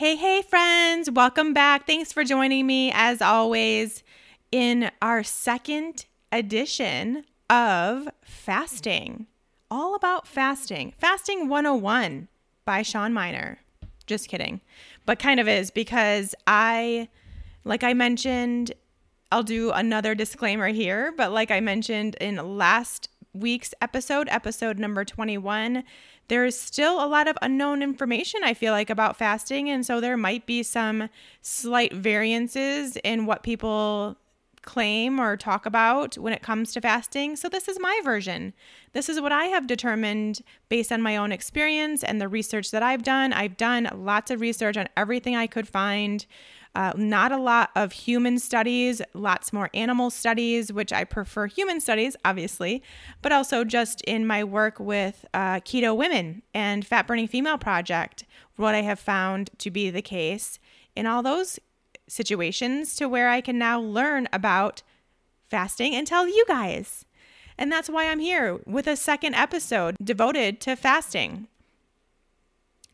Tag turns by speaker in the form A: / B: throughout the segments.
A: Hey, hey, friends, welcome back. Thanks for joining me as always in our second edition of fasting. All about fasting. Fasting 101 by Shawn Mynar. Just kidding. But kind of is because I, like I mentioned, I'll do another disclaimer here, but like I mentioned in last week's episode, episode number 21, there is still a lot of unknown information, I feel like, about fasting. And so there might be some slight variances in what people claim or talk about when it comes to fasting. So, this is my version. This is what I have determined based on my own experience and the research that I've done. I've done lots of research on everything I could find. Uh, not a lot of human studies, lots more animal studies, which I prefer human studies, obviously, but also just in my work with uh, Keto Women and Fat Burning Female Project, what I have found to be the case in all those situations to where I can now learn about fasting and tell you guys. And that's why I'm here with a second episode devoted to fasting.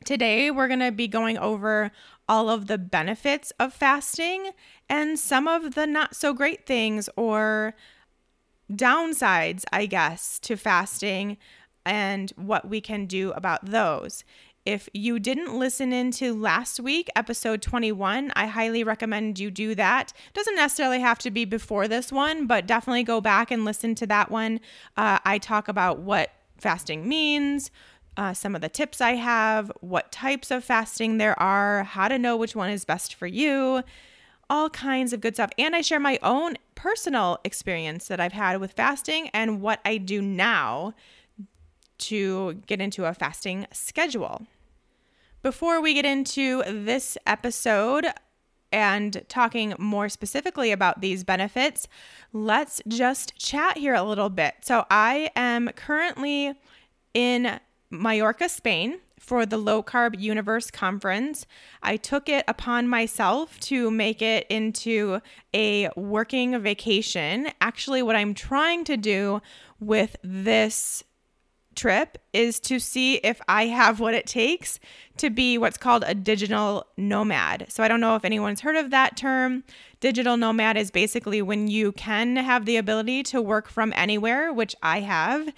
A: Today, we're going to be going over all of the benefits of fasting and some of the not so great things or downsides, I guess, to fasting and what we can do about those. If you didn't listen into last week, episode 21, I highly recommend you do that. Doesn't necessarily have to be before this one, but definitely go back and listen to that one. Uh, I talk about what fasting means, uh, some of the tips I have, what types of fasting there are, how to know which one is best for you, all kinds of good stuff. And I share my own personal experience that I've had with fasting and what I do now to get into a fasting schedule. Before we get into this episode and talking more specifically about these benefits, let's just chat here a little bit. So, I am currently in Mallorca, Spain for the Low Carb Universe Conference. I took it upon myself to make it into a working vacation. Actually, what I'm trying to do with this trip is to see if I have what it takes to be what's called a digital nomad. So I don't know if anyone's heard of that term. Digital nomad is basically when you can have the ability to work from anywhere, which I have.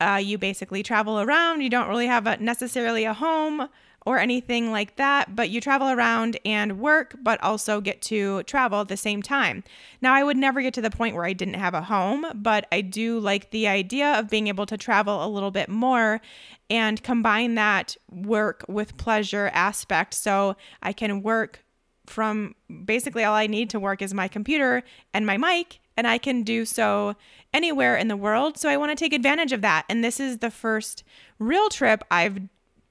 A: Uh, you basically travel around. You don't really have a, necessarily a home or anything like that, but you travel around and work, but also get to travel at the same time. Now, I would never get to the point where I didn't have a home, but I do like the idea of being able to travel a little bit more and combine that work with pleasure aspect so I can work from basically all I need to work is my computer and my mic and I can do so anywhere in the world. So I want to take advantage of that. And this is the first real trip I've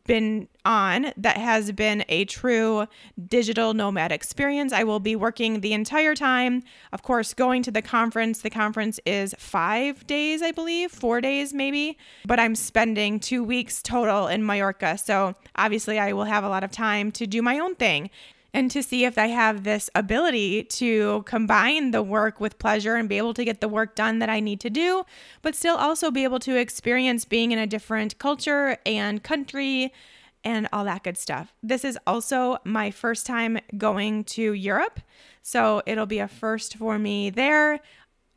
A: been on that has been a true digital nomad experience. I will be working the entire time. Of course, going to the conference. The conference is five days, I believe, four days maybe, but I'm spending two weeks total in Mallorca. So obviously, I will have a lot of time to do my own thing and to see if I have this ability to combine the work with pleasure and be able to get the work done that I need to do, but still also be able to experience being in a different culture and country and all that good stuff. This is also my first time going to Europe, so it'll be a first for me there.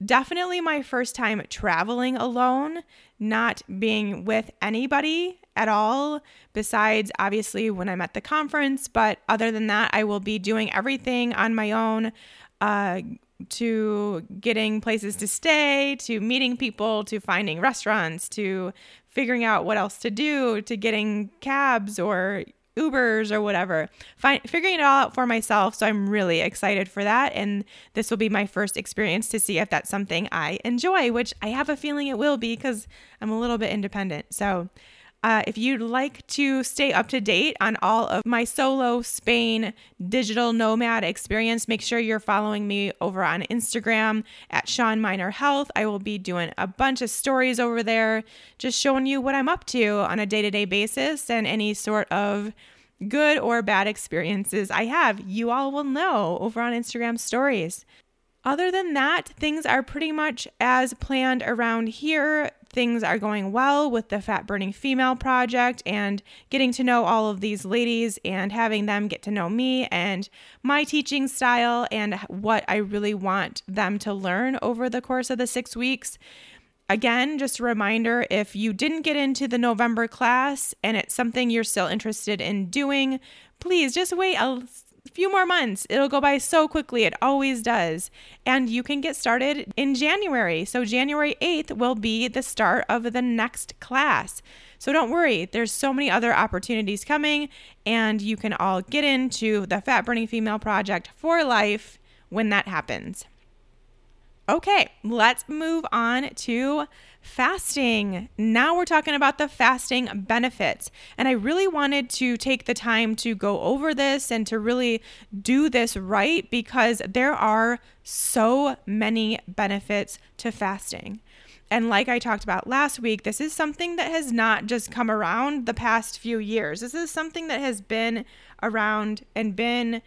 A: Definitely my first time traveling alone, not being with anybody at all, besides obviously when I'm at the conference. But other than that, I will be doing everything on my own. Uh, to getting places to stay, to meeting people, to finding restaurants, to figuring out what else to do, to getting cabs or Ubers or whatever. Figuring it all out for myself. So I'm really excited for that. And this will be my first experience to see if that's something I enjoy, which I have a feeling it will be because I'm a little bit independent. So uh, if you'd like to stay up to date on all of my solo Spain digital nomad experience, make sure you're following me over on Instagram at Shawn Mynar Health. I will be doing a bunch of stories over there, just showing you what I'm up to on a day to day basis and any sort of good or bad experiences I have. You all will know over on Instagram stories. Other than that, things are pretty much as planned around here things are going well with the Fat Burning Female Project and getting to know all of these ladies and having them get to know me and my teaching style and what I really want them to learn over the course of the six weeks. Again, just a reminder if you didn't get into the November class and it's something you're still interested in doing, please just wait a few more months. It'll go by so quickly. It always does. And you can get started in January. So, January 8th will be the start of the next class. So, don't worry, there's so many other opportunities coming, and you can all get into the Fat Burning Female Project for life when that happens. Okay, let's move on to fasting. Now we're talking about the fasting benefits. And I really wanted to take the time to go over this and to really do this right because there are so many benefits to fasting. And like I talked about last week, this is something that has not just come around the past few years. This is something that has been around and been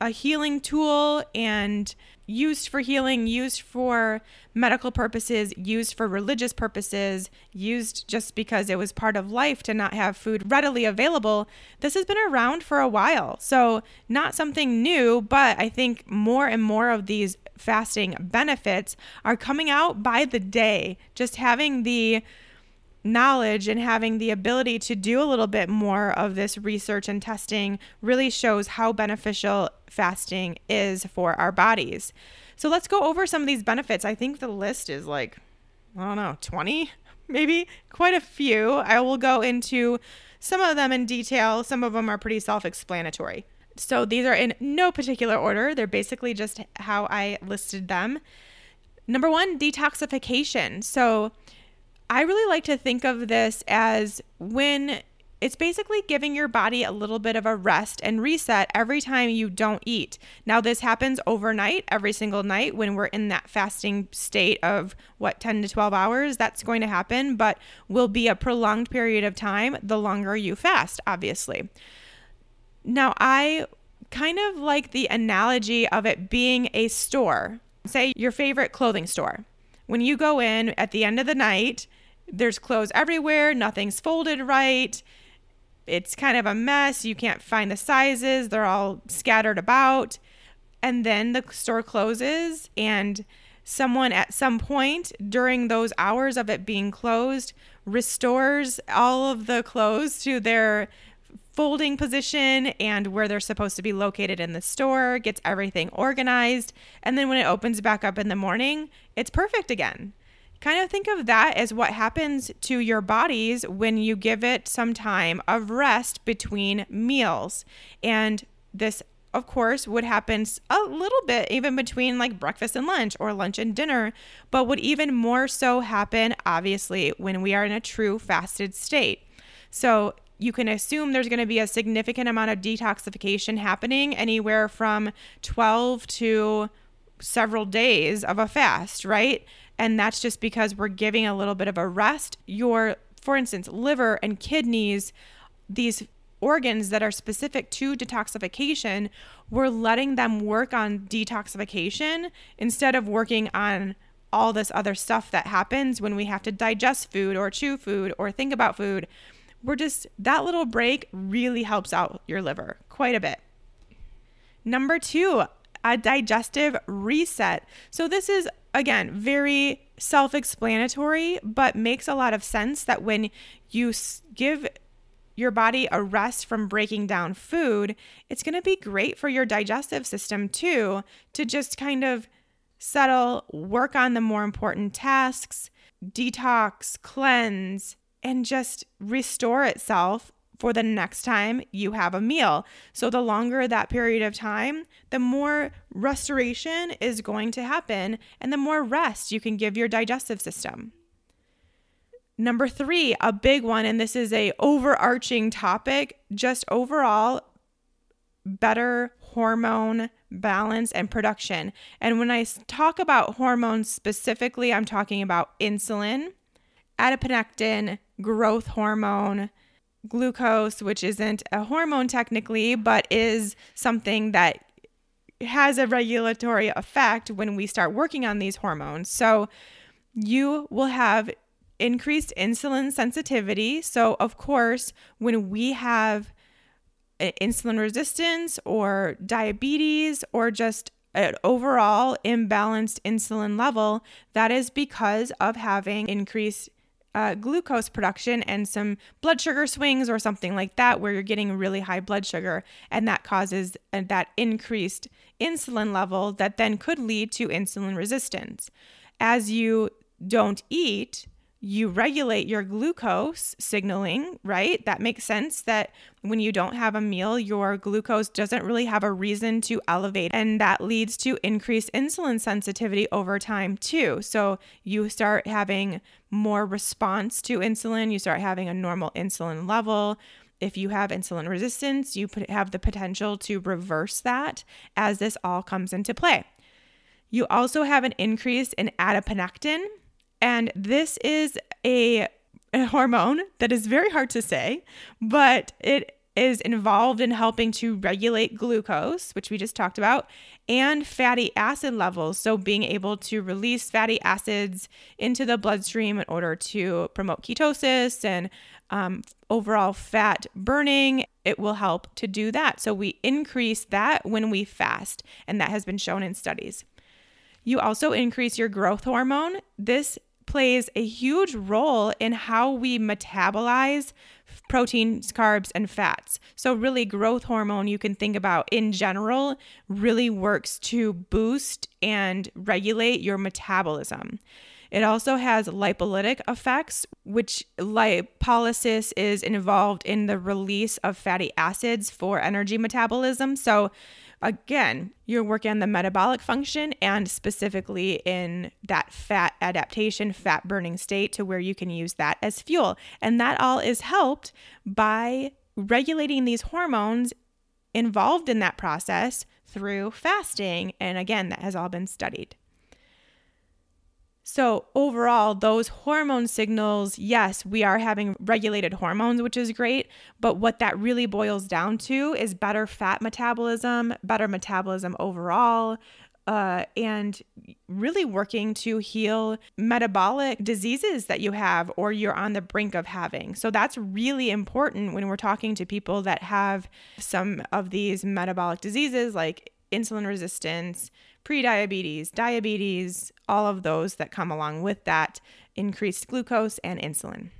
A: a healing tool and used for healing, used for medical purposes, used for religious purposes, used just because it was part of life to not have food readily available. This has been around for a while. So, not something new, but I think more and more of these fasting benefits are coming out by the day. Just having the knowledge and having the ability to do a little bit more of this research and testing really shows how beneficial fasting is for our bodies. So let's go over some of these benefits. I think the list is like, I don't know, 20, maybe quite a few. I will go into some of them in detail. Some of them are pretty self explanatory. So these are in no particular order, they're basically just how I listed them. Number one, detoxification. So I really like to think of this as when it's basically giving your body a little bit of a rest and reset every time you don't eat. Now, this happens overnight, every single night when we're in that fasting state of what, 10 to 12 hours. That's going to happen, but will be a prolonged period of time the longer you fast, obviously. Now, I kind of like the analogy of it being a store. Say your favorite clothing store. When you go in at the end of the night, there's clothes everywhere, nothing's folded right. It's kind of a mess. You can't find the sizes, they're all scattered about. And then the store closes, and someone at some point during those hours of it being closed restores all of the clothes to their folding position and where they're supposed to be located in the store, gets everything organized, and then when it opens back up in the morning, it's perfect again. Kind of think of that as what happens to your bodies when you give it some time of rest between meals. And this, of course, would happen a little bit even between like breakfast and lunch or lunch and dinner, but would even more so happen, obviously, when we are in a true fasted state. So you can assume there's going to be a significant amount of detoxification happening anywhere from 12 to several days of a fast, right? And that's just because we're giving a little bit of a rest. Your, for instance, liver and kidneys, these organs that are specific to detoxification, we're letting them work on detoxification instead of working on all this other stuff that happens when we have to digest food or chew food or think about food. We're just, that little break really helps out your liver quite a bit. Number two, a digestive reset. So, this is again very self explanatory, but makes a lot of sense that when you give your body a rest from breaking down food, it's going to be great for your digestive system too to just kind of settle, work on the more important tasks, detox, cleanse, and just restore itself for the next time you have a meal. So, the longer that period of time, the more restoration is going to happen and the more rest you can give your digestive system. Number 3, a big one and this is a overarching topic, just overall better hormone balance and production. And when I talk about hormones specifically, I'm talking about insulin, adiponectin, growth hormone, glucose, which isn't a hormone technically, but is something that has a regulatory effect when we start working on these hormones. So you will have increased insulin sensitivity. So, of course, when we have uh, insulin resistance or diabetes or just an overall imbalanced insulin level, that is because of having increased uh, glucose production and some blood sugar swings or something like that, where you're getting really high blood sugar, and that causes uh, that increased insulin level that then could lead to insulin resistance. As you don't eat, you regulate your glucose signaling, right? That makes sense that when you don't have a meal, your glucose doesn't really have a reason to elevate. And that leads to increased insulin sensitivity over time, too. So you start having more response to insulin, you start having a normal insulin level. If you have insulin resistance, you have the potential to reverse that as this all comes into play. You also have an increase in adiponectin, and this is a, a hormone that is very hard to say, but it is involved in helping to regulate glucose, which we just talked about, and fatty acid levels. So, being able to release fatty acids into the bloodstream in order to promote ketosis and um, overall fat burning, it will help to do that. So, we increase that when we fast, and that has been shown in studies. You also increase your growth hormone. This plays a huge role in how we metabolize proteins, carbs, and fats. So, really, growth hormone you can think about in general really works to boost and regulate your metabolism. It also has lipolytic effects, which lipolysis is involved in the release of fatty acids for energy metabolism. So, again, you're working on the metabolic function and specifically in that fat adaptation, fat burning state to where you can use that as fuel. And that all is helped by regulating these hormones involved in that process through fasting. And again, that has all been studied. So, overall, those hormone signals, yes, we are having regulated hormones, which is great. But what that really boils down to is better fat metabolism, better metabolism overall, uh, and really working to heal metabolic diseases that you have or you're on the brink of having. So that's really important when we're talking to people that have some of these metabolic diseases like insulin resistance, prediabetes, diabetes, all of those that come along with that increased glucose and insulin.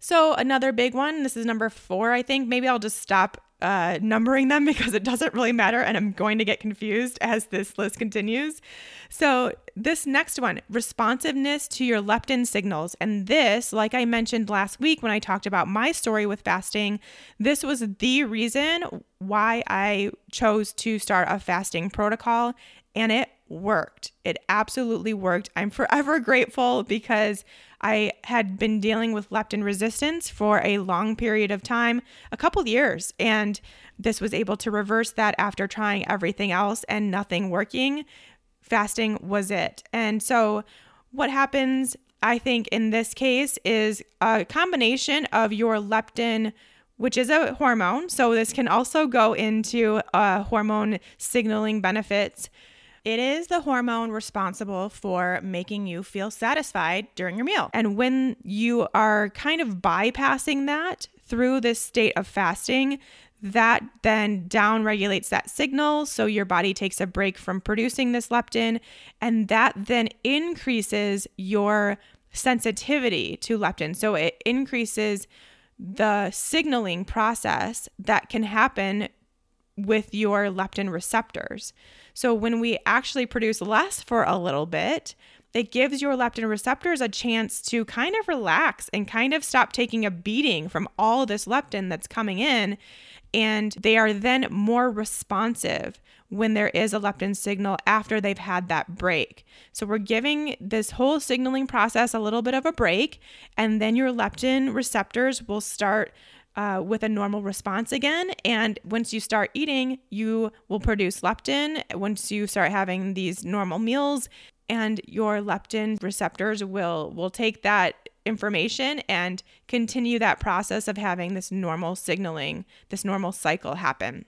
A: So, another big one, this is number four, I think. Maybe I'll just stop uh, numbering them because it doesn't really matter and I'm going to get confused as this list continues. So, this next one responsiveness to your leptin signals. And this, like I mentioned last week when I talked about my story with fasting, this was the reason why I chose to start a fasting protocol and it worked. It absolutely worked. I'm forever grateful because I had been dealing with leptin resistance for a long period of time, a couple years, and this was able to reverse that after trying everything else and nothing working. Fasting was it. And so, what happens, I think, in this case is a combination of your leptin which is a hormone. So, this can also go into uh, hormone signaling benefits it is the hormone responsible for making you feel satisfied during your meal. And when you are kind of bypassing that through this state of fasting, that then down regulates that signal. So your body takes a break from producing this leptin, and that then increases your sensitivity to leptin. So it increases the signaling process that can happen with your leptin receptors. So when we actually produce less for a little bit, it gives your leptin receptors a chance to kind of relax and kind of stop taking a beating from all this leptin that's coming in. And they are then more responsive when there is a leptin signal after they've had that break. So we're giving this whole signaling process a little bit of a break, and then your leptin receptors will start. Uh, with a normal response again. And once you start eating, you will produce leptin. Once you start having these normal meals, and your leptin receptors will will take that information and continue that process of having this normal signaling, this normal cycle happen.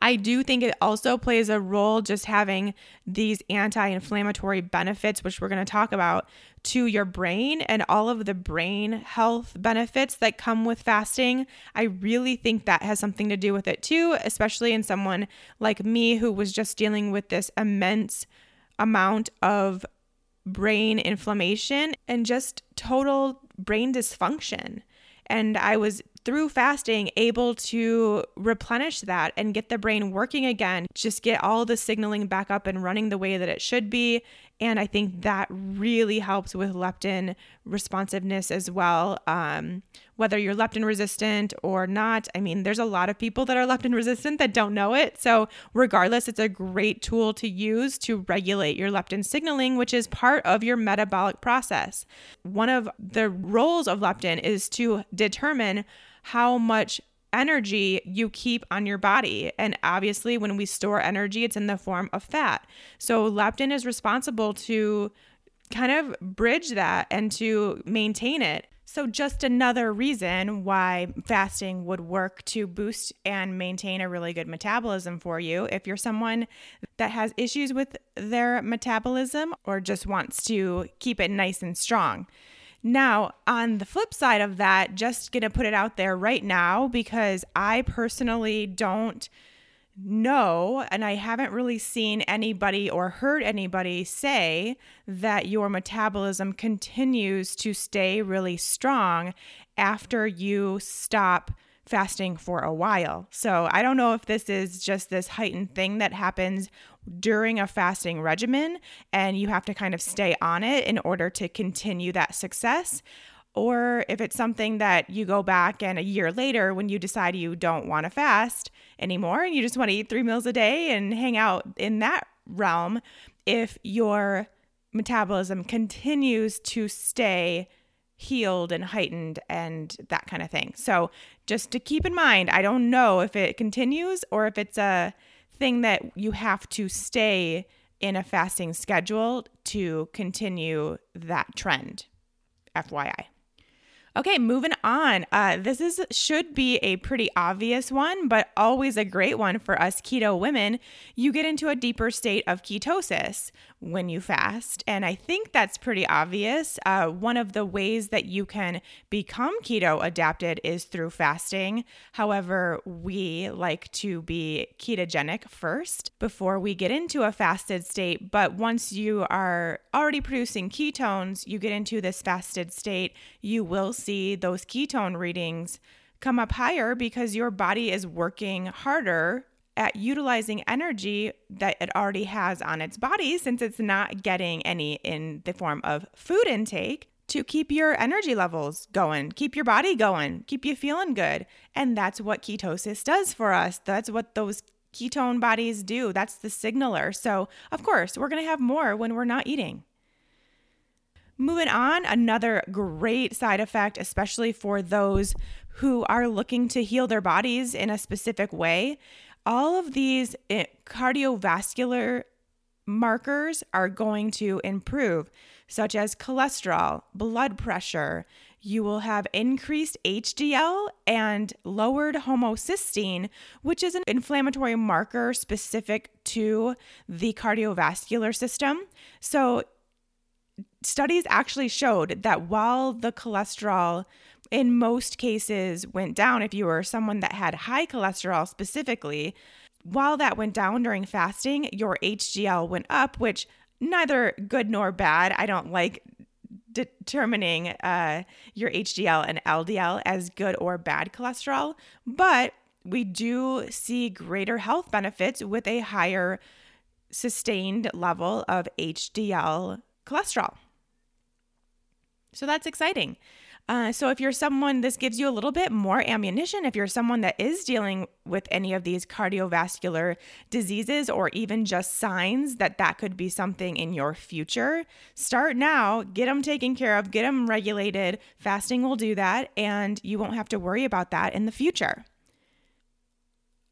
A: I do think it also plays a role just having these anti inflammatory benefits, which we're going to talk about, to your brain and all of the brain health benefits that come with fasting. I really think that has something to do with it too, especially in someone like me who was just dealing with this immense amount of brain inflammation and just total brain dysfunction. And I was through fasting able to replenish that and get the brain working again, just get all the signaling back up and running the way that it should be. And I think that really helps with leptin responsiveness as well. Um, whether you're leptin resistant or not, I mean, there's a lot of people that are leptin resistant that don't know it. So, regardless, it's a great tool to use to regulate your leptin signaling, which is part of your metabolic process. One of the roles of leptin is to determine how much energy you keep on your body. And obviously, when we store energy, it's in the form of fat. So, leptin is responsible to kind of bridge that and to maintain it. So, just another reason why fasting would work to boost and maintain a really good metabolism for you. If you're someone that has issues with their metabolism or just wants to keep it nice and strong. Now, on the flip side of that, just going to put it out there right now because I personally don't know, and I haven't really seen anybody or heard anybody say that your metabolism continues to stay really strong after you stop fasting for a while. So I don't know if this is just this heightened thing that happens during a fasting regimen and you have to kind of stay on it in order to continue that success. Or if it's something that you go back and a year later, when you decide you don't want to fast anymore and you just want to eat three meals a day and hang out in that realm, if your metabolism continues to stay healed and heightened and that kind of thing. So, just to keep in mind, I don't know if it continues or if it's a thing that you have to stay in a fasting schedule to continue that trend. FYI. Okay, moving on. Uh, this is should be a pretty obvious one, but always a great one for us keto women. You get into a deeper state of ketosis when you fast, and I think that's pretty obvious. Uh, one of the ways that you can become keto adapted is through fasting. However, we like to be ketogenic first before we get into a fasted state. But once you are already producing ketones, you get into this fasted state. You will see those ketone readings come up higher because your body is working harder at utilizing energy that it already has on its body since it's not getting any in the form of food intake to keep your energy levels going, keep your body going, keep you feeling good. And that's what ketosis does for us. That's what those ketone bodies do. That's the signaler. So, of course, we're going to have more when we're not eating. Moving on, another great side effect, especially for those who are looking to heal their bodies in a specific way. All of these eh, cardiovascular markers are going to improve, such as cholesterol, blood pressure. You will have increased HDL and lowered homocysteine, which is an inflammatory marker specific to the cardiovascular system. So, studies actually showed that while the cholesterol in most cases went down, if you were someone that had high cholesterol specifically, while that went down during fasting, your HDL went up, which neither good nor bad. I don't like determining uh, your HDL and LDL as good or bad cholesterol, but we do see greater health benefits with a higher sustained level of HDL cholesterol. So that's exciting. Uh, so, if you're someone, this gives you a little bit more ammunition. If you're someone that is dealing with any of these cardiovascular diseases or even just signs that that could be something in your future, start now, get them taken care of, get them regulated. Fasting will do that, and you won't have to worry about that in the future.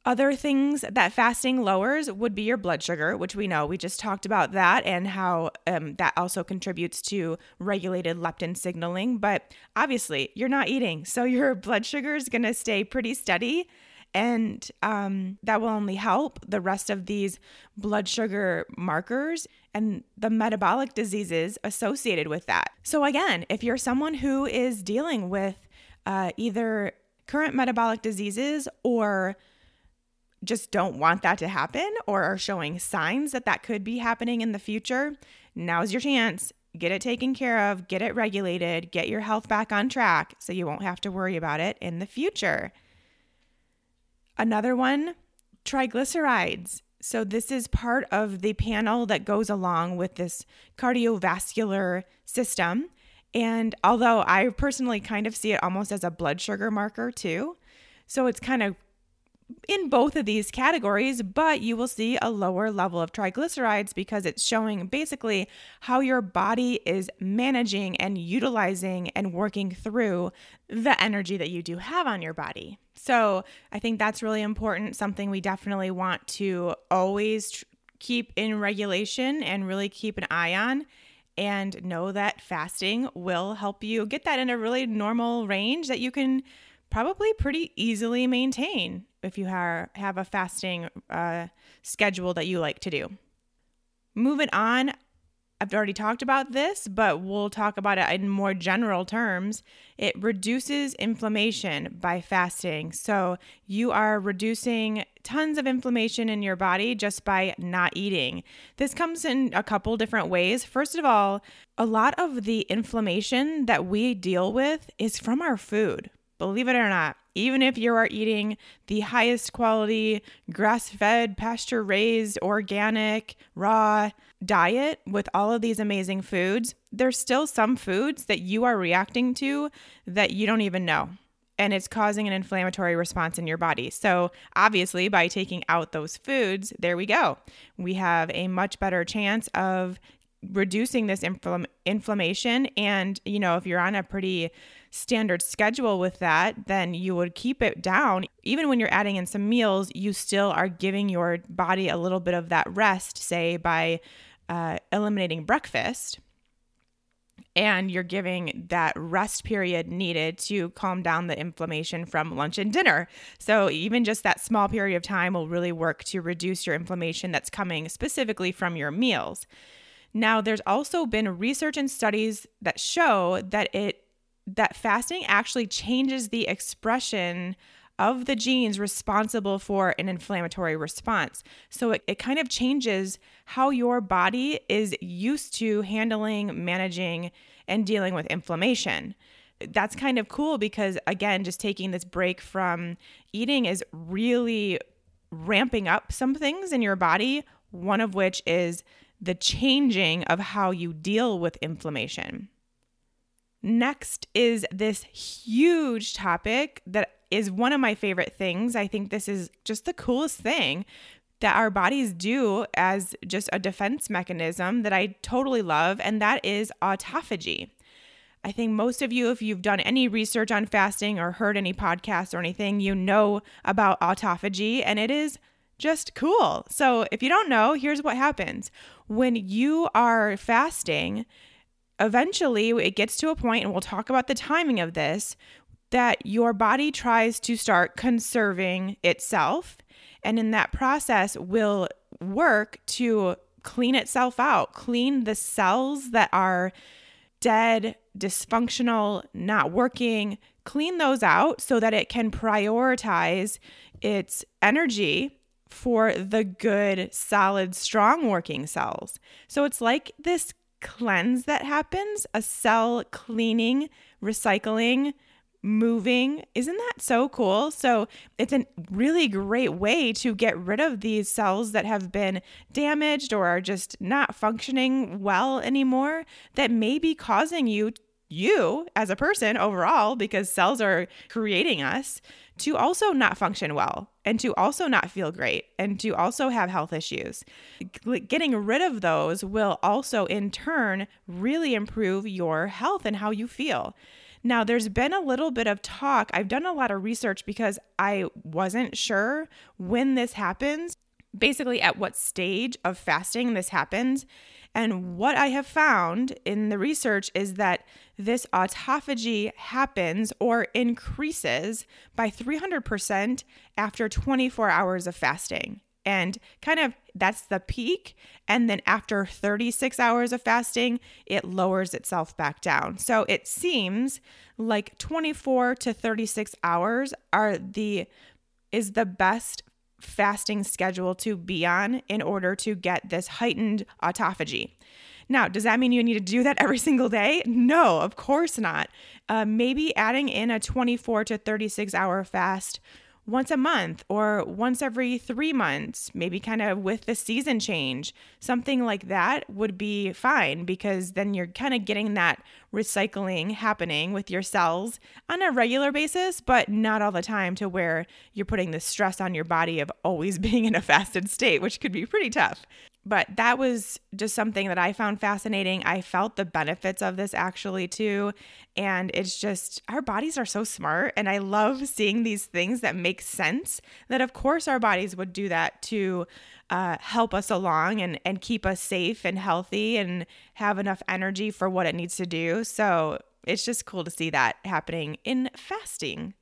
A: Other things that fasting lowers would be your blood sugar, which we know we just talked about that and how um, that also contributes to regulated leptin signaling. But obviously, you're not eating, so your blood sugar is going to stay pretty steady. And um, that will only help the rest of these blood sugar markers and the metabolic diseases associated with that. So, again, if you're someone who is dealing with uh, either current metabolic diseases or just don't want that to happen or are showing signs that that could be happening in the future, now's your chance. Get it taken care of, get it regulated, get your health back on track so you won't have to worry about it in the future. Another one triglycerides. So, this is part of the panel that goes along with this cardiovascular system. And although I personally kind of see it almost as a blood sugar marker too, so it's kind of in both of these categories, but you will see a lower level of triglycerides because it's showing basically how your body is managing and utilizing and working through the energy that you do have on your body. So, I think that's really important, something we definitely want to always tr- keep in regulation and really keep an eye on and know that fasting will help you get that in a really normal range that you can probably pretty easily maintain if you have have a fasting uh, schedule that you like to do. Moving on, I've already talked about this, but we'll talk about it in more general terms. It reduces inflammation by fasting. So you are reducing tons of inflammation in your body just by not eating. This comes in a couple different ways. First of all, a lot of the inflammation that we deal with is from our food. Believe it or not, even if you are eating the highest quality, grass fed, pasture raised, organic, raw diet with all of these amazing foods, there's still some foods that you are reacting to that you don't even know. And it's causing an inflammatory response in your body. So, obviously, by taking out those foods, there we go. We have a much better chance of reducing this infl- inflammation. And, you know, if you're on a pretty standard schedule with that, then you would keep it down. Even when you're adding in some meals, you still are giving your body a little bit of that rest, say by uh, eliminating breakfast. And you're giving that rest period needed to calm down the inflammation from lunch and dinner. So, even just that small period of time will really work to reduce your inflammation that's coming specifically from your meals. Now, there's also been research and studies that show that it that fasting actually changes the expression of the genes responsible for an inflammatory response. So it, it kind of changes how your body is used to handling, managing, and dealing with inflammation. That's kind of cool because, again, just taking this break from eating is really ramping up some things in your body, one of which is the changing of how you deal with inflammation. Next is this huge topic that is one of my favorite things. I think this is just the coolest thing that our bodies do as just a defense mechanism that I totally love, and that is autophagy. I think most of you, if you've done any research on fasting or heard any podcasts or anything, you know about autophagy, and it is just cool. So, if you don't know, here's what happens when you are fasting, eventually it gets to a point, and we'll talk about the timing of this, that your body tries to start conserving itself. And in that process, will work to clean itself out, clean the cells that are dead, dysfunctional, not working, clean those out so that it can prioritize its energy for the good, solid, strong working cells. So it's like this cleanse that happens, a cell cleaning, recycling moving. Isn't that so cool? So, it's a really great way to get rid of these cells that have been damaged or are just not functioning well anymore that may be causing you you as a person overall because cells are creating us to also not function well and to also not feel great and to also have health issues. Getting rid of those will also in turn really improve your health and how you feel. Now, there's been a little bit of talk. I've done a lot of research because I wasn't sure when this happens, basically, at what stage of fasting this happens. And what I have found in the research is that this autophagy happens or increases by 300% after 24 hours of fasting and kind of that's the peak. And then after 36 hours of fasting, it lowers itself back down. So it seems like 24 to 36 hours are the is the best fasting schedule to be on in order to get this heightened autophagy. Now, does that mean you need to do that every single day? No, of course not. Uh, maybe adding in a 24 to 36 hour fast once a month or once every three months, maybe kind of with the season change. Something like that would be fine because then you're kind of getting that recycling happening with your cells on a regular basis, but not all the time to where you're putting the stress on your body of always being in a fasted state, which could be pretty tough. But that was just something that I found fascinating. I felt the benefits of this actually too. And it's just, our bodies are so smart. And I love seeing these things that make sense. That, of course, our bodies would do that to uh, help us along and, and keep us safe and healthy and have enough energy for what it needs to do. So it's just cool to see that happening in fasting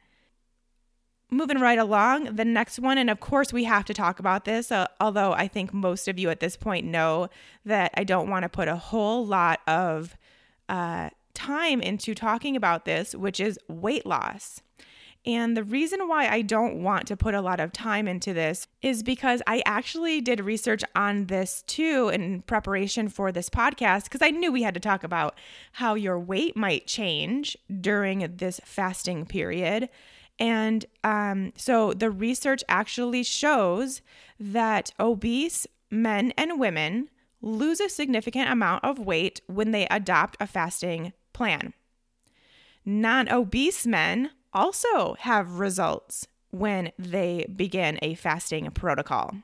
A: moving right along, the next one, and of course, we have to talk about this, uh, although I think most of you at this point know that I don't want to put a whole lot of uh, time into talking about this, which is weight loss. And the reason why I don't want to put a lot of time into this is because I actually did research on this too in preparation for this podcast because I knew we had to talk about how your weight might change during this fasting period. And um, so the research actually shows that obese men and women lose a significant amount of weight when they adopt a fasting plan. Non obese men also have results when they begin a fasting protocol.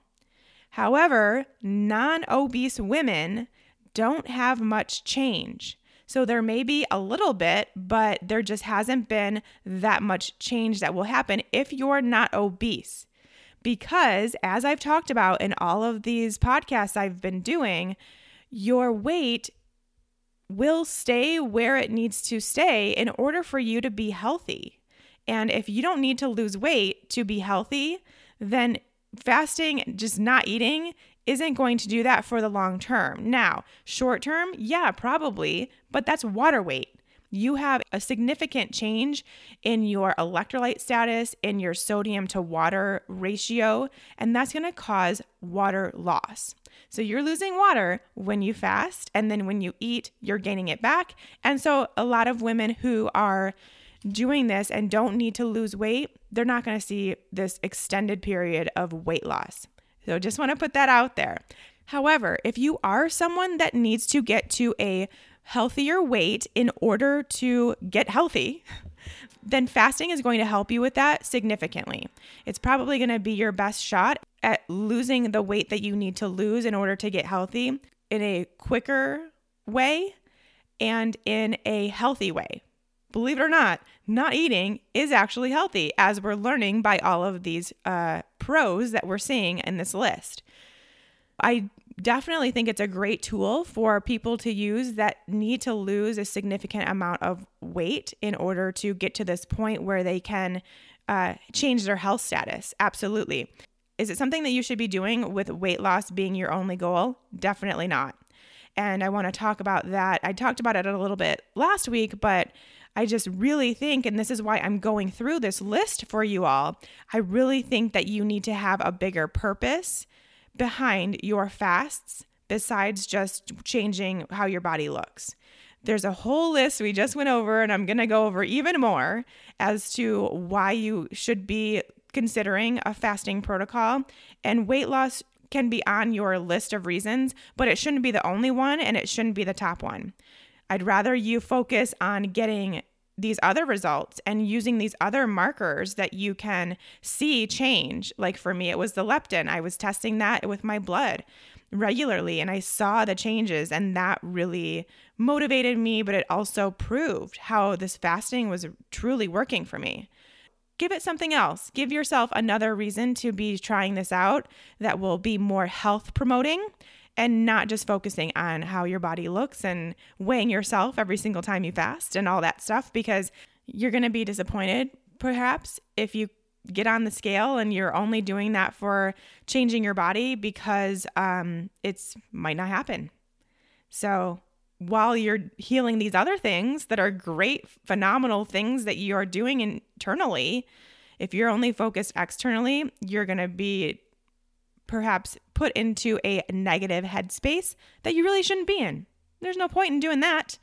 A: However, non obese women don't have much change. So there may be a little bit, but there just hasn't been that much change that will happen if you're not obese. Because, as I've talked about in all of these podcasts I've been doing, your weight will stay where it needs to stay in order for you to be healthy. And if you don't need to lose weight to be healthy, then fasting, just not eating, isn't going to do that for the long term. Now, short term, yeah, probably, but that's water weight. You have a significant change in your electrolyte status, in your sodium to water ratio, and that's to cause water loss. So you're losing water when you fast, and then when you eat, you're gaining it back. And so a lot of women who are doing this and don't need to lose weight, they're not to see this extended period of weight loss. So just want to put that out there. However, if you are someone that needs to get to a healthier weight in order to get healthy, then fasting is going to help you with that significantly. It's probably going to be your best shot at losing the weight that you need to lose in order to get healthy in a quicker way and in a healthy way believe it or not, not eating is actually healthy, as we're learning by all of these uh, pros that we're seeing in this list. I definitely think it's a great tool for people to use that need to lose a significant amount of weight in order to get to this point where they can uh, change their health status. Absolutely. Is it something that you should be doing with weight loss being your only goal? Definitely not. And I want to talk about that. I talked about it a little bit last week, but I just really think, and this is why I'm going through this list for you all, I really think that you need to have a bigger purpose behind your fasts besides just changing how your body looks. There's a whole list we just went over, and I'm going to go over even more as to why you should be considering a fasting protocol. And weight loss can be on your list of reasons, but it shouldn't be the only one and it shouldn't be the top one. I'd rather you focus on getting these other results and using these other markers that you can see change. Like for me, it was the leptin. I was testing that with my blood regularly and I saw the changes, and that really motivated me, but it also proved how this fasting was truly working for me. Give it something else. Give yourself another reason to be trying this out that will be more health promoting and not just focusing on how your body looks and weighing yourself every single time you fast and all that stuff because you're going to be disappointed perhaps if you get on the scale and you're only doing that for changing your body because um, it's might not happen. So while you're healing these other things that are great, phenomenal things that you are doing internally, if you're only focused externally, you're going to be perhaps put into a negative headspace that you really shouldn't be in. There's no point in doing that.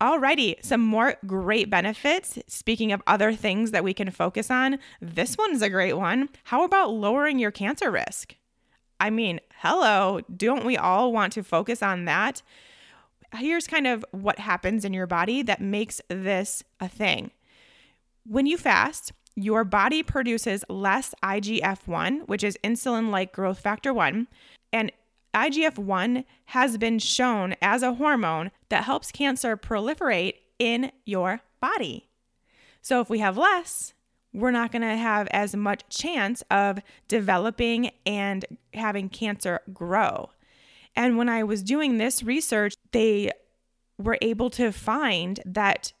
A: Alrighty, some more great benefits. Speaking of other things that we can focus on, this one's a great one. How about lowering your cancer risk? I mean, hello, don't we all want to focus on that? Here's kind of what happens in your body that makes this a thing. When you fast, your body produces less IGF 1, which is insulin like growth factor 1, and IGF 1 has been shown as a hormone that helps cancer proliferate in your body. So, if we have less, we're not going to have as much chance of developing and having cancer grow. And when I was doing this research, they were able to find that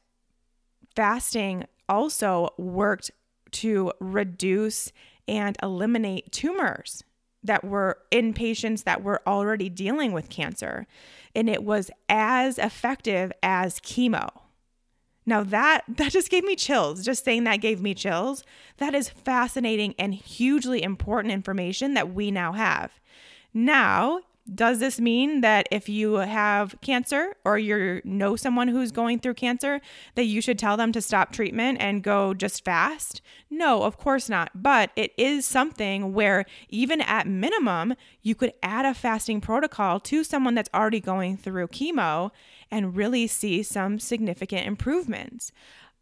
A: fasting also worked to reduce and eliminate tumors that were in patients that were already dealing with cancer. And it was as effective as chemo. Now that that just gave me chills. Just saying that gave me chills. That is fascinating and hugely important information that we now have. Now, does this mean that if you have cancer or you know someone who's going through cancer that you should tell them to stop treatment and go just fast? No, of course not. But it is something where even at minimum, you could add a fasting protocol to someone that's already going through chemo and really see some significant improvements.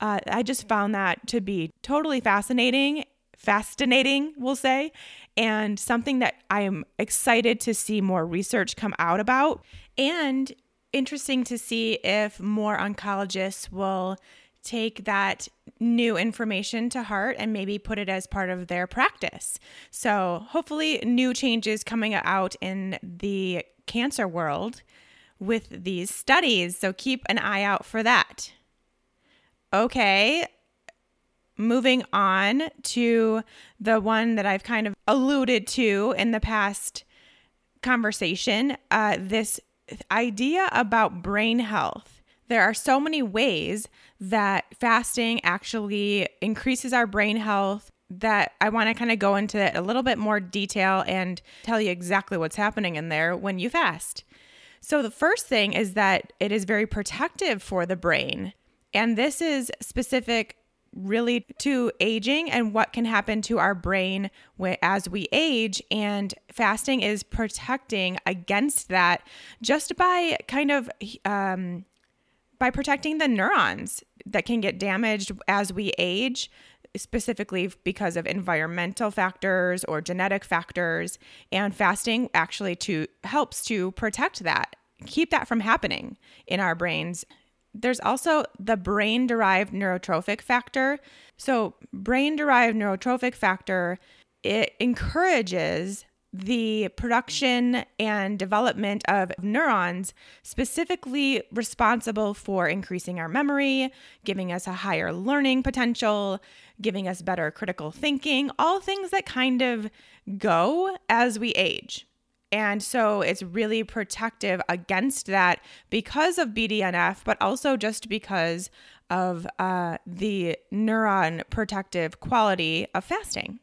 A: Uh, I just found that to be totally fascinating fascinating, we'll say, and something that I am excited to see more research come out about, and interesting to see if more oncologists will take that new information to heart and maybe put it as part of their practice. So, hopefully, new changes coming out in the cancer world with these studies. So, keep an eye out for that. Okay, moving on to the one that I've kind of alluded to in the past conversation uh, this idea about brain health. There are so many ways that fasting actually increases our brain health that I want to kind of go into it a little bit more detail and tell you exactly what's happening in there when you fast. So, the first thing is that it is very protective for the brain. And this is specific really to aging and what can happen to our brain as we age. And fasting is protecting against that just by kind of um, by protecting the neurons that can get damaged as we age specifically because of environmental factors or genetic factors and fasting actually to helps to protect that keep that from happening in our brains there's also the brain derived neurotrophic factor. So, brain derived neurotrophic factor it encourages the production and development of neurons specifically responsible for increasing our memory, giving us a higher learning potential, giving us better critical thinking, all things that kind of go as we age. And so it's really protective against that because of BDNF, but also just because of uh, the neuron protective quality of fasting.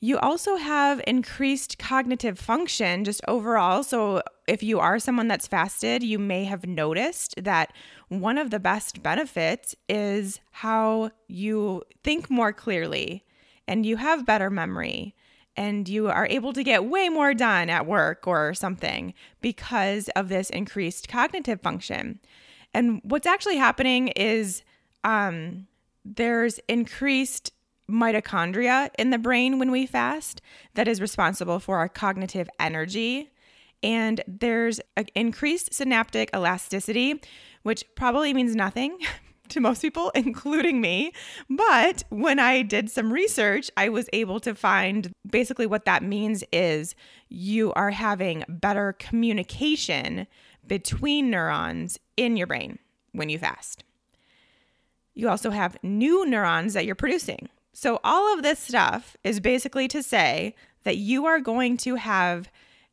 A: You also have increased cognitive function just overall. So, if you are someone that's fasted, you may have noticed that one of the best benefits is how you think more clearly and you have better memory and you are able to get way more done at work or something because of this increased cognitive function. And what's actually happening is um, there's increased mitochondria in the brain when we fast that is responsible for our cognitive energy. And there's increased synaptic elasticity, which probably means nothing to most people, including me. But when I did some research, I was able to find basically what that means is you are having better communication between neurons in your brain when you fast. You also have new neurons that you're producing. So, all of this stuff is basically to say that you are going to have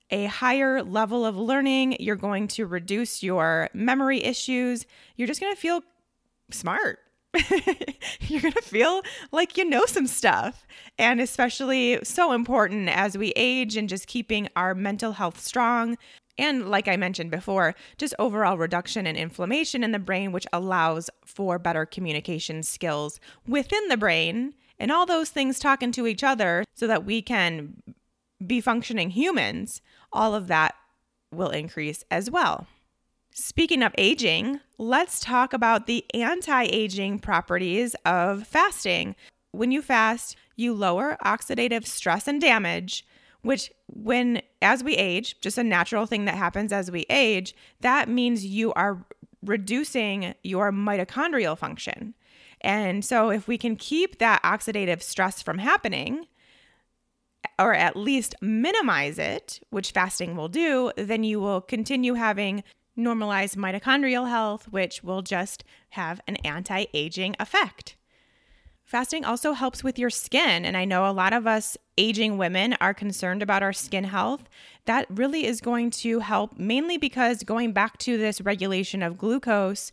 A: a higher level of learning. You're going to reduce your memory issues. You're just going to feel smart. You're going to feel like you know some stuff. And especially so important as we age and just keeping our mental health strong. And like I mentioned before, just overall reduction in inflammation in the brain, which allows for better communication skills within the brain and all those things talking to each other so that we can be functioning humans. All of that will increase as well. Speaking of aging, let's talk about the anti aging properties of fasting. When you fast, you lower oxidative stress and damage, which, when as we age, just a natural thing that happens as we age, that means you are reducing your mitochondrial function. And so, if we can keep that oxidative stress from happening, or at least minimize it, which fasting will do, then you will continue having normalize mitochondrial health, which will just have an anti aging effect. Fasting also helps with your skin. And I know a lot of us aging women are concerned about our skin health. That really is going to help, mainly because going back to this regulation of glucose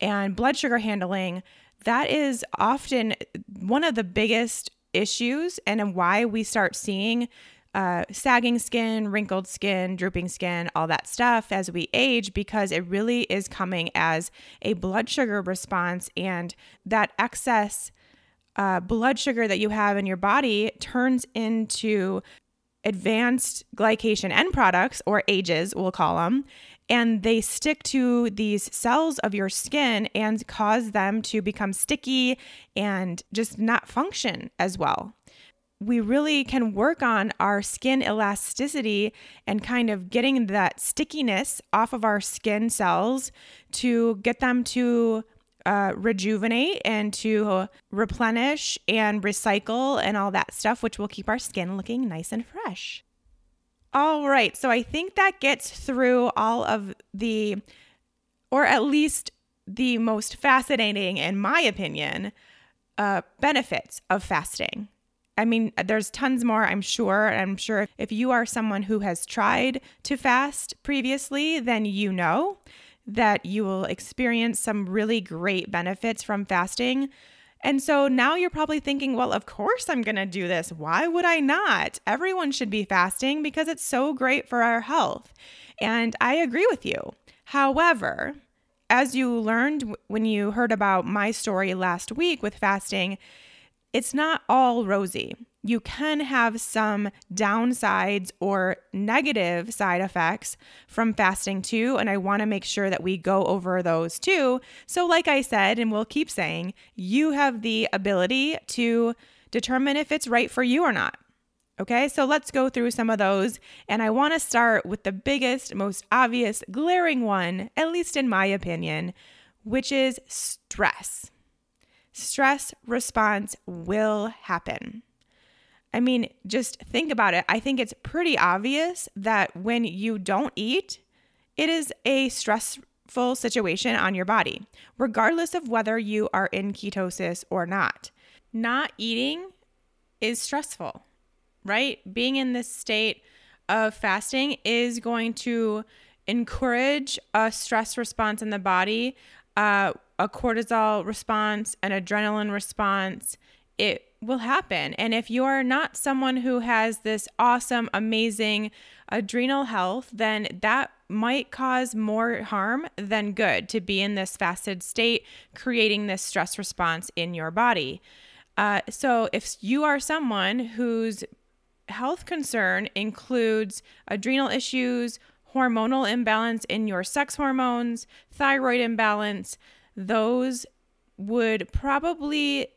A: and blood sugar handling, that is often one of the biggest issues and why we start seeing uh, sagging skin, wrinkled skin, drooping skin, all that stuff as we age because it really is coming as a blood sugar response. And that excess uh, blood sugar that you have in your body turns into advanced glycation end products, or AGEs, we'll call them. And they stick to these cells of your skin and cause them to become sticky and just not function as well we really can work on our skin elasticity and kind of getting that stickiness off of our skin cells to get them to uh, rejuvenate and to replenish and recycle and all that stuff, which will keep our skin looking nice and fresh. All right, so I think that gets through all of the, or at least the most fascinating, in my opinion, uh, benefits of fasting. I mean, there's tons more, I'm sure. I'm sure if you are someone who has tried to fast previously, then you know that you will experience some really great benefits from fasting. And so now you're probably thinking, well, of course I'm going to do this. Why would I not? Everyone should be fasting because it's so great for our health. And I agree with you. However, as you learned when you heard about my story last week with fasting, it's not all rosy. You can have some downsides or negative side effects from fasting too. And I want to make sure that we go over those too. So, like I said, and we'll keep saying, you have the ability to determine if it's right for you or not. Okay, so let's go through some of those. And I want to start with the biggest, most obvious, glaring one, at least in my opinion, which is stress stress response will happen. I mean, just think about it. I think it's pretty obvious that when you don't eat, it is a stressful situation on your body, regardless of whether you are in ketosis or not. Not eating is stressful, right? Being in this state of fasting is going to encourage a stress response in the body uh, a cortisol response, an adrenaline response. It will happen. And if you are not someone who has this awesome, amazing adrenal health, then that might cause more harm than good to be in this fasted state, creating this stress response in your body. Uh, so, if you are someone whose health concern includes adrenal issues, hormonal imbalance in your sex hormones, thyroid imbalance, those would probably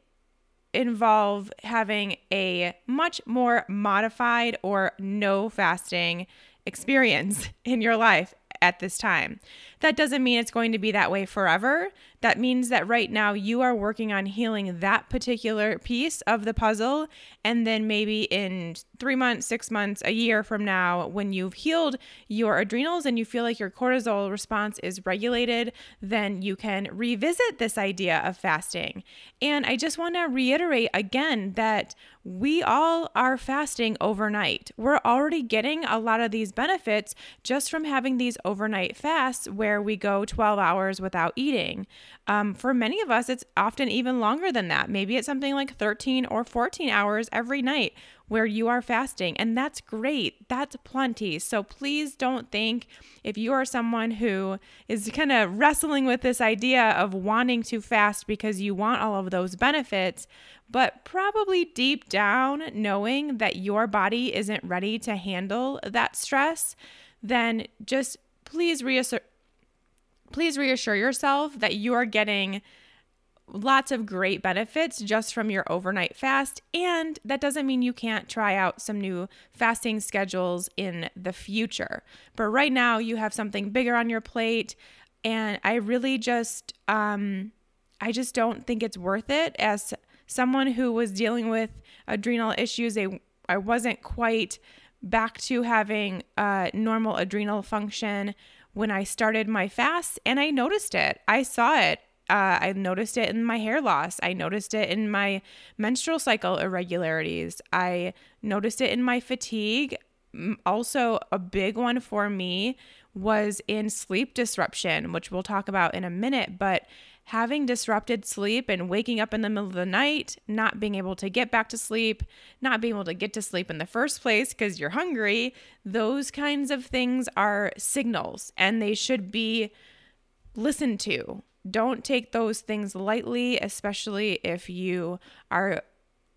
A: involve having a much more modified or no fasting experience in your life at this time. That doesn't mean it's going to be that way forever. That means that right now you are working on healing that particular piece of the puzzle. And then maybe in three months, six months, a year from now, when you've healed your adrenals and you feel like your cortisol response is regulated, then you can revisit this idea of fasting. And I just want to reiterate again that we all are fasting overnight. We're already getting a lot of these benefits just from having these overnight fasts where we go 12 hours without eating. Um, for many of us, it's often even longer than that. Maybe it's something like 13 or 14 hours every night where you are fasting, and that's great. That's plenty. So please don't think if you are someone who is kind of wrestling with this idea of wanting to fast because you want all of those benefits, but probably deep down knowing that your body isn't ready to handle that stress, then just please reassure please reassure yourself that you are getting lots of great benefits just from your overnight fast. And that doesn't mean you can't try out some new fasting schedules in the future. But right now, you have something bigger on your plate. And I really just, um, I just don't think it's worth it. As someone who was dealing with adrenal issues, I, I wasn't quite back to having normal adrenal function when I started my fast, and I noticed it. I saw it uh, I noticed it in my hair loss. I noticed it in my menstrual cycle irregularities. I noticed it in my fatigue. Also, a big one for me was in sleep disruption, which we'll talk about in a minute. But having disrupted sleep and waking up in the middle of the night, not being able to get back to sleep, not being able to get to sleep in the first place because you're hungry, those kinds of things are signals and they should be listened to don't take those things lightly, especially if you are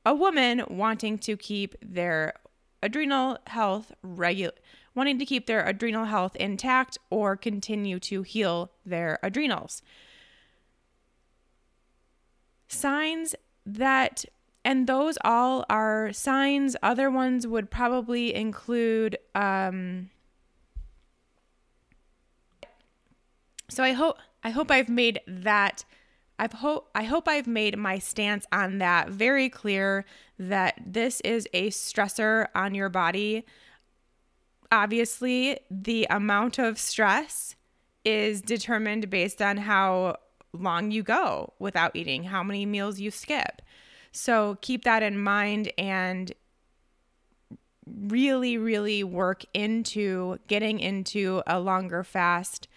A: a woman wanting to keep their adrenal health regular wanting to keep their adrenal health intact or continue to heal their adrenals. Signs that and those all are signs. Other ones would probably include um, so I hope I hope I've made that I've hope I hope I've made my stance on that very clear that this is a stressor on your body. Obviously, the amount of stress is determined based on how long you go without eating, how many meals you skip. So keep that in mind and really, really work into getting into a longer fast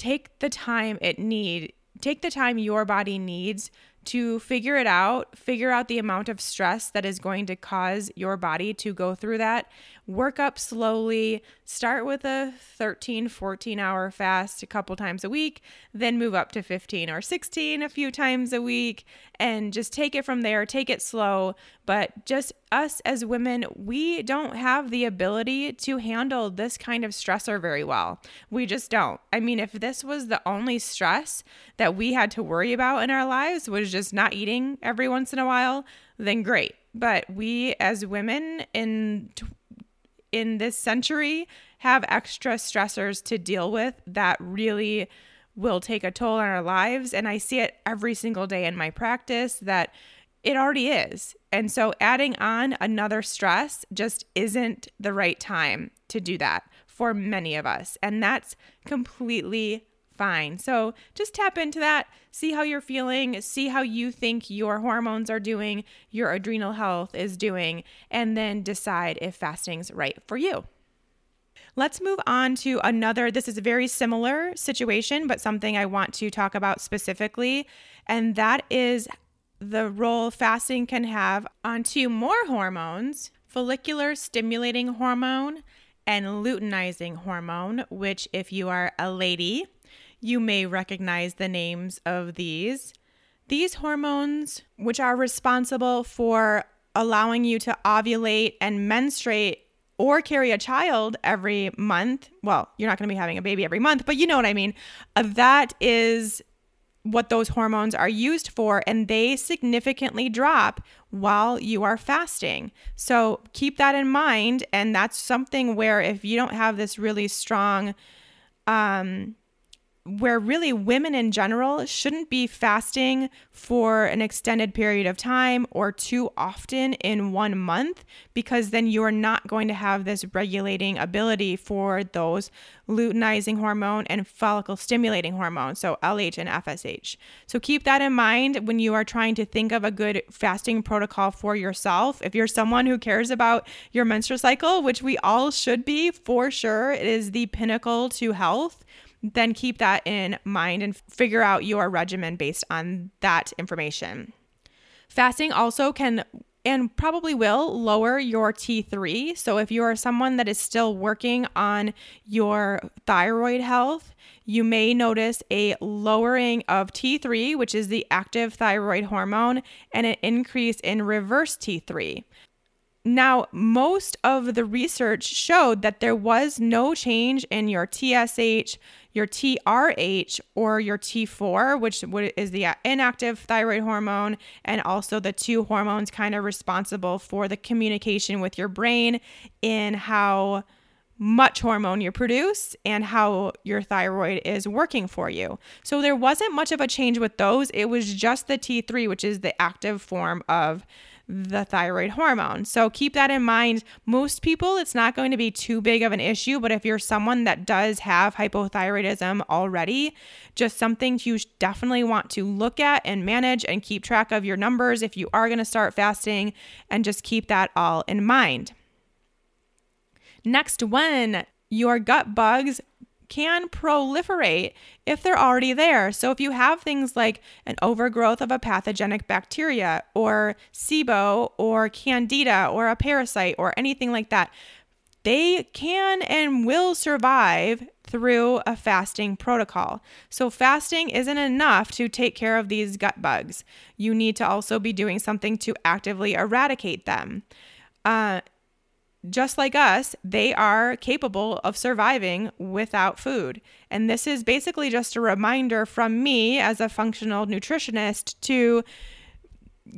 A: take the time it need take the time your body needs to figure it out, figure out the amount of stress that is going to cause your body to go through that. Work up slowly. Start with a 13, 14 hour fast a couple times a week, then move up to 15 or 16 a few times a week, and just take it from there. Take it slow. But just us as women, we don't have the ability to handle this kind of stressor very well. We just don't. I mean, if this was the only stress that we had to worry about in our lives, was just not eating every once in a while, then great. But we as women in in this century have extra stressors to deal with that really will take a toll on our lives and I see it every single day in my practice that it already is. And so adding on another stress just isn't the right time to do that for many of us. And that's completely fine. So just tap into that, see how you're feeling, see how you think your hormones are doing, your adrenal health is doing, and then decide if fasting's right for you. Let's move on to another. This is a very similar situation, but something I want to talk about specifically, and that is the role fasting can have on two more hormones follicular stimulating hormone and luteinizing hormone, which, if you are a lady, you may recognize the names of these. These hormones, which are responsible for allowing you to ovulate and menstruate or carry a child every month. Well, you're not going to be having a baby every month, but you know what I mean. That is what those hormones are used for, and they significantly drop while you are fasting. So keep that in mind. And that's something where if you don't have this really strong um, where really women in general shouldn't be fasting for an extended period of time or too often in one month because then you're not going to have this regulating ability for those luteinizing hormone and follicle stimulating hormone, so LH and FSH. So keep that in mind when you are trying to think of a good fasting protocol for yourself. If you're someone who cares about your menstrual cycle, which we all should be for sure, it is the pinnacle to health then keep that in mind and figure out your regimen based on that information. Fasting also can and probably will lower your T3. So, if you are someone that is still working on your thyroid health, you may notice a lowering of T3, which is the active thyroid hormone, and an increase in reverse T3. Now, most of the research showed that there was no change in your TSH, your TRH, or your T4, which is the uh, inactive thyroid hormone, and also the two hormones kind of responsible for the communication with your brain in how much hormone you produce and how your thyroid is working for you. So there wasn't much of a change with those. It was just the T3, which is the active form of the thyroid hormone. So keep that in mind. Most people, it's not going to be too big of an issue, but if you're someone that does have hypothyroidism already, just something you definitely want to look at and manage and keep track of your numbers if you are going to start fasting and just keep that all in mind. Next one, your gut bugs can proliferate if they're already there. So, if you have things like an overgrowth of a pathogenic bacteria or SIBO or candida or a parasite or anything like that, they can and will survive through a fasting protocol. So, fasting isn't enough to take care of these gut bugs. You need to also be doing something to actively eradicate them. Uh, just like us, they are capable of surviving without food. And this is basically just a reminder from me as a functional nutritionist to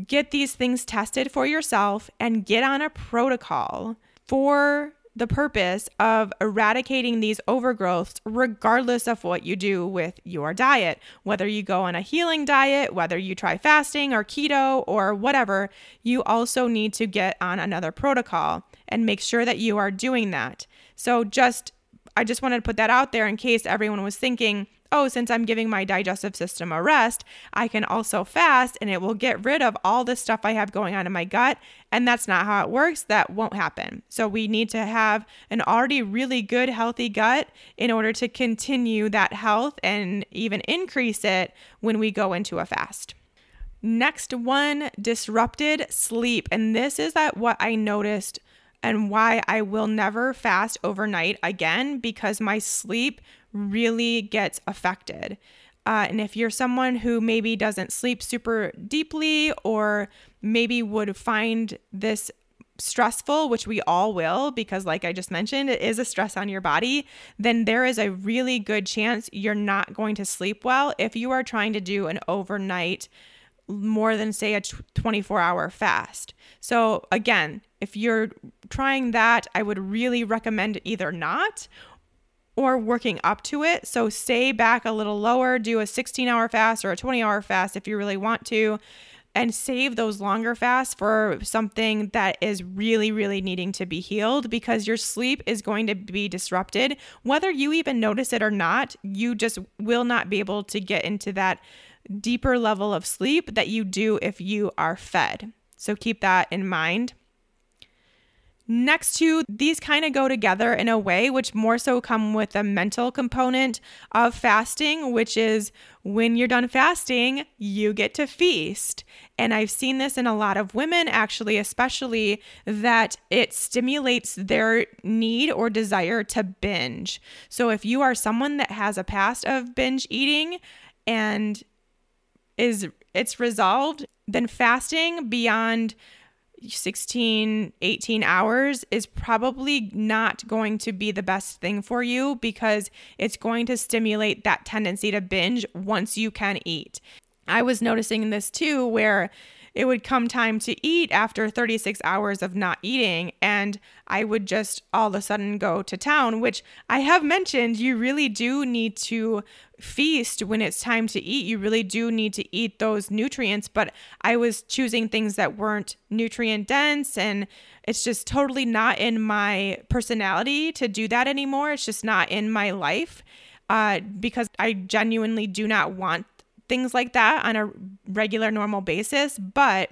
A: get these things tested for yourself and get on a protocol for the purpose of eradicating these overgrowths, regardless of what you do with your diet. Whether you go on a healing diet, whether you try fasting or keto or whatever, you also need to get on another protocol and make sure that you are doing that. So, just I just wanted to put that out there in case everyone was thinking, oh, since I'm giving my digestive system a rest, I can also fast and it will get rid of all the stuff I have going on in my gut. And that's not how it works. That won't happen. So we need to have an already really good, healthy gut in order to continue that health and even increase it when we go into a fast. Next one, disrupted sleep. And this is that what I noticed and why I will never fast overnight again because my sleep really gets affected. Uh, and if you're someone who maybe doesn't sleep super deeply or maybe would find this stressful, which we all will, because like I just mentioned, it is a stress on your body, then there is a really good chance you're not going to sleep well if you are trying to do an overnight, more than say a 24 hour fast. So, again, if you're trying that, I would really recommend either not or working up to it. So stay back a little lower, do a 16 hour fast or a 20 hour fast if you really want to, and save those longer fasts for something that is really, really needing to be healed because your sleep is going to be disrupted. Whether you even notice it or not, you just will not be able to get into that deeper level of sleep that you do if you are fed. So keep that in mind. Next to these kind of go together in a way which more so come with a mental component of fasting which is when you're done fasting you get to feast. And i've seen this in a lot of women actually especially that it stimulates their need or desire to binge. So if you are someone that has a past of binge eating and is it's resolved then fasting beyond 16, 18 hours is probably not going to be the best thing for you because it's going to stimulate that tendency to binge once you can eat. I was noticing this too, where it would come time to eat after 36 hours of not eating, and I would just all of a sudden go to town, which I have mentioned you really do need to feast when it's time to eat. You really do need to eat those nutrients, but I was choosing things that weren't nutrient dense, and it's just totally not in my personality to do that anymore. It's just not in my life. Uh, because I genuinely do not want things like that on a regular, normal basis. But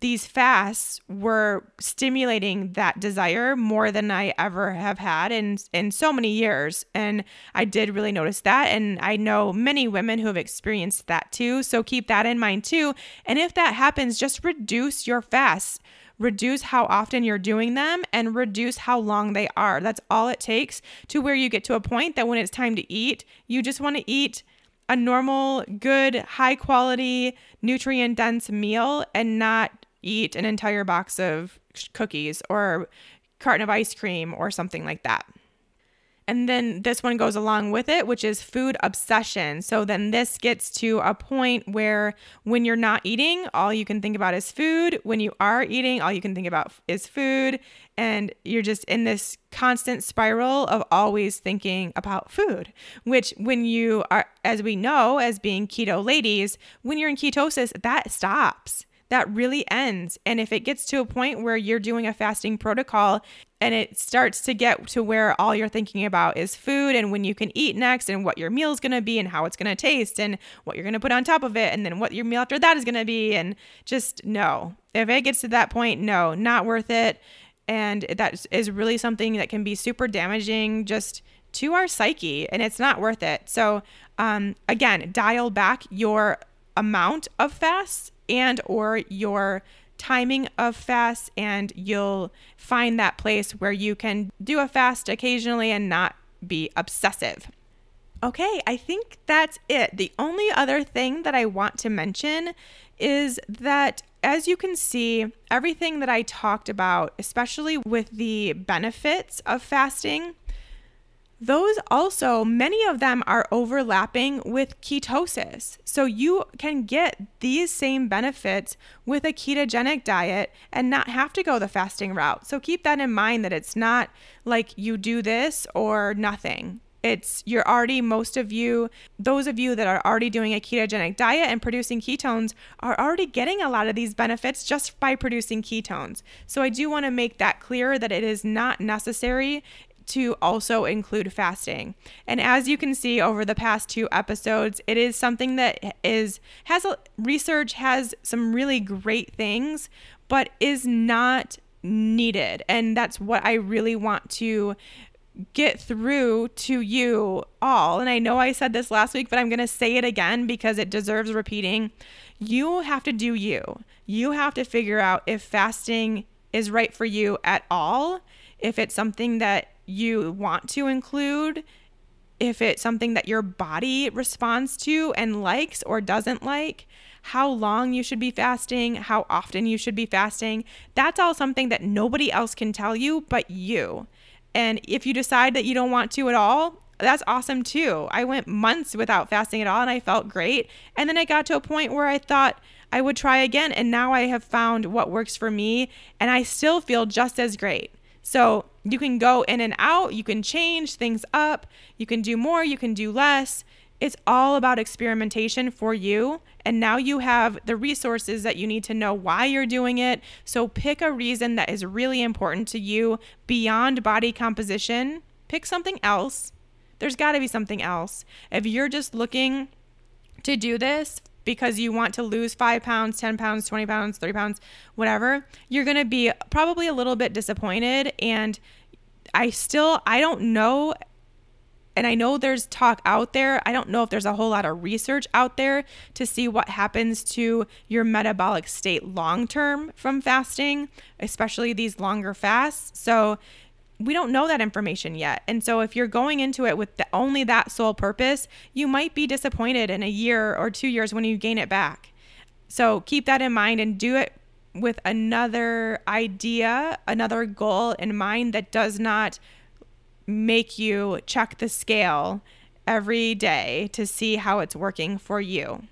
A: these fasts were stimulating that desire more than I ever have had in in so many years. And I did really notice that. And I know many women who have experienced that too. So keep that in mind too. And if that happens just reduce your fasts. Reduce how often you're doing them and reduce how long they are. That's all it takes to where you get to a point that when it's time to eat you just want to eat a normal, good, high quality, nutrient dense meal and not eat an entire box of cookies or carton of ice cream or something like that. And then this one goes along with it, which is food obsession. So then this gets to a point where when you're not eating, all you can think about is food. When you are eating, all you can think about is food. And you're just in this constant spiral of always thinking about food, which, when you are, as we know, as being keto ladies, when you're in ketosis, that stops that really ends. And if it gets to a point where you're doing a fasting protocol and it starts to get to where all you're thinking about is food and when you can eat next and what your meal is going to be and how it's going to taste and what you're going to put on top of it and then what your meal after that is going to be and just no. If it gets to that point, no, not worth it. And that is really something that can be super damaging just to our psyche and it's not worth it. So, um, again, dial back your amount of fasts and or your timing of fasts and you'll find that place where you can do a fast occasionally and not be obsessive. Okay, I think that's it. The only other thing that I want to mention is that as you can see, everything that I talked about, especially with the benefits of fasting, those also, many of them are overlapping with ketosis. So you can get these same benefits with a ketogenic diet and not have to go the fasting route. So keep that in mind that it's not like you do this or nothing. It's you're already, most of you, those of you that are already doing a ketogenic diet and producing ketones are already getting a lot of these benefits just by producing ketones. So I do want to make that clear that it is not necessary to also include fasting. And as you can see over the past two episodes, it is something that is has a, research has some really great things, but is not needed. And that's what I really want to get through to you all. And I know I said this last week, but I'm going to say it again because it deserves repeating. You have to do you. You have to figure out if fasting is right for you at all, if it's something that you want to include, if it's something that your body responds to and likes or doesn't like, how long you should be fasting, how often you should be fasting. That's all something that nobody else can tell you but you. And if you decide that you don't want to at all, that's awesome too. I went months without fasting at all and I felt great. And then I got to a point where I thought I would try again. And now I have found what works for me and I still feel just as great. So you can go in and out, you can change things up, you can do more, you can do less. It's all about experimentation for you. And now you have the resources that you need to know why you're doing it. So pick a reason that is really important to you beyond body composition. Pick something else. There's got to be something else. If you're just looking to do this because you want to lose five pounds, 10 pounds, 20 pounds, 30 pounds, whatever, you're going to be probably a little bit disappointed. And I still, I don't know. And I know there's talk out there. I don't know if there's a whole lot of research out there to see what happens to your metabolic state long term from fasting, especially these longer fasts. So, we don't know that information yet. And so if you're going into it with the, only that sole purpose, you might be disappointed in a year or 2 years when you gain it back. So keep that in mind and do it with another idea, another goal in mind that does not make you check the scale every day to see how it's working for you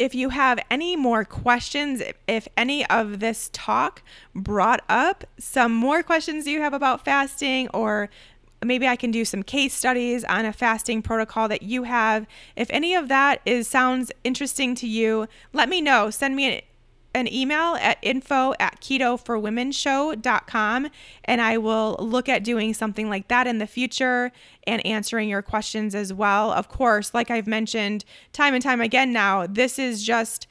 A: if you have any more questions, if any of this talk brought up some more questions you have about fasting, or maybe I can do some case studies on a fasting protocol that you have. If any of that is sounds interesting to you, let me know. Send me an email at info at ketoforwomenshow.com and I will look at doing something like that in the future and answering your questions as well. Of course, like I've mentioned time and time again now, this is just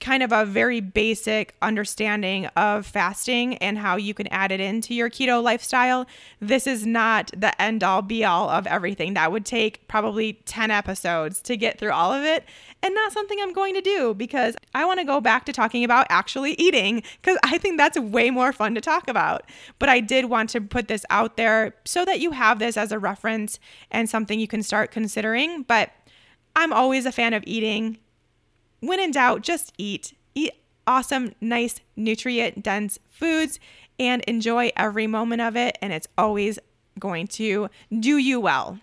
A: kind of a very basic understanding of fasting and how you can add it into your keto lifestyle. This is not the end all be all of everything. That would take probably 10 episodes to get through all of it, and not something I'm going to do because I want to go back to talking about actually eating because I think that's way more fun to talk about. But I did want to put this out there so that you have this as a reference and something you can start considering. But I'm always a fan of eating when in doubt, just eat. Eat awesome, nice, nutrient dense foods and enjoy every moment of it. And it's always going to do you well.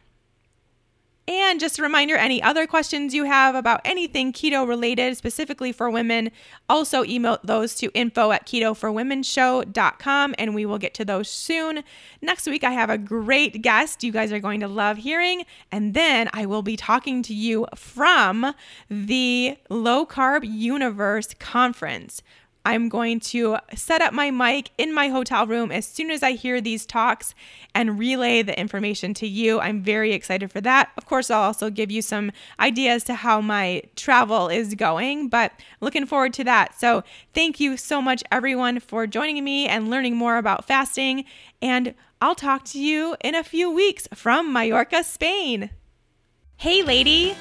A: And just a reminder any other questions you have about anything keto related, specifically for women, also email those to info at ketoforwomenshow.com and we will get to those soon. Next week, I have a great guest you guys are going to love hearing. And then I will be talking to you from the Low Carb Universe Conference. I'm going to set up my mic in my hotel room as soon as I hear these talks and relay the information to you. I'm very excited for that. Of course, I'll also give you some ideas to how my travel is going, but looking forward to that. So, thank you so much, everyone, for joining me and learning more about fasting. And I'll talk to you in a few weeks from Mallorca, Spain. Hey, lady.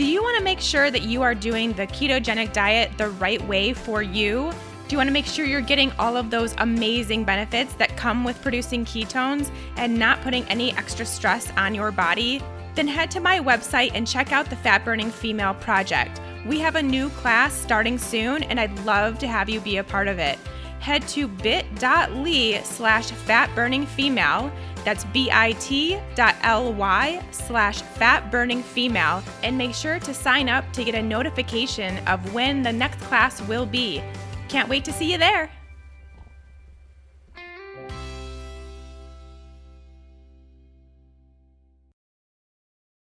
A: Do you want to make sure that you are doing the ketogenic diet the right way for you? Do you want to make sure you're getting all of those amazing benefits that come with producing ketones and not putting any extra stress on your body? Then head to my website and check out the Fat Burning Female Project. We have a new class starting soon, and I'd love to have you be a part of it. Head to bit.ly slash fatburningfemale that's bit.ly slash fat burning female and make sure to sign up to get a notification of when the next class will be. Can't wait to see you there.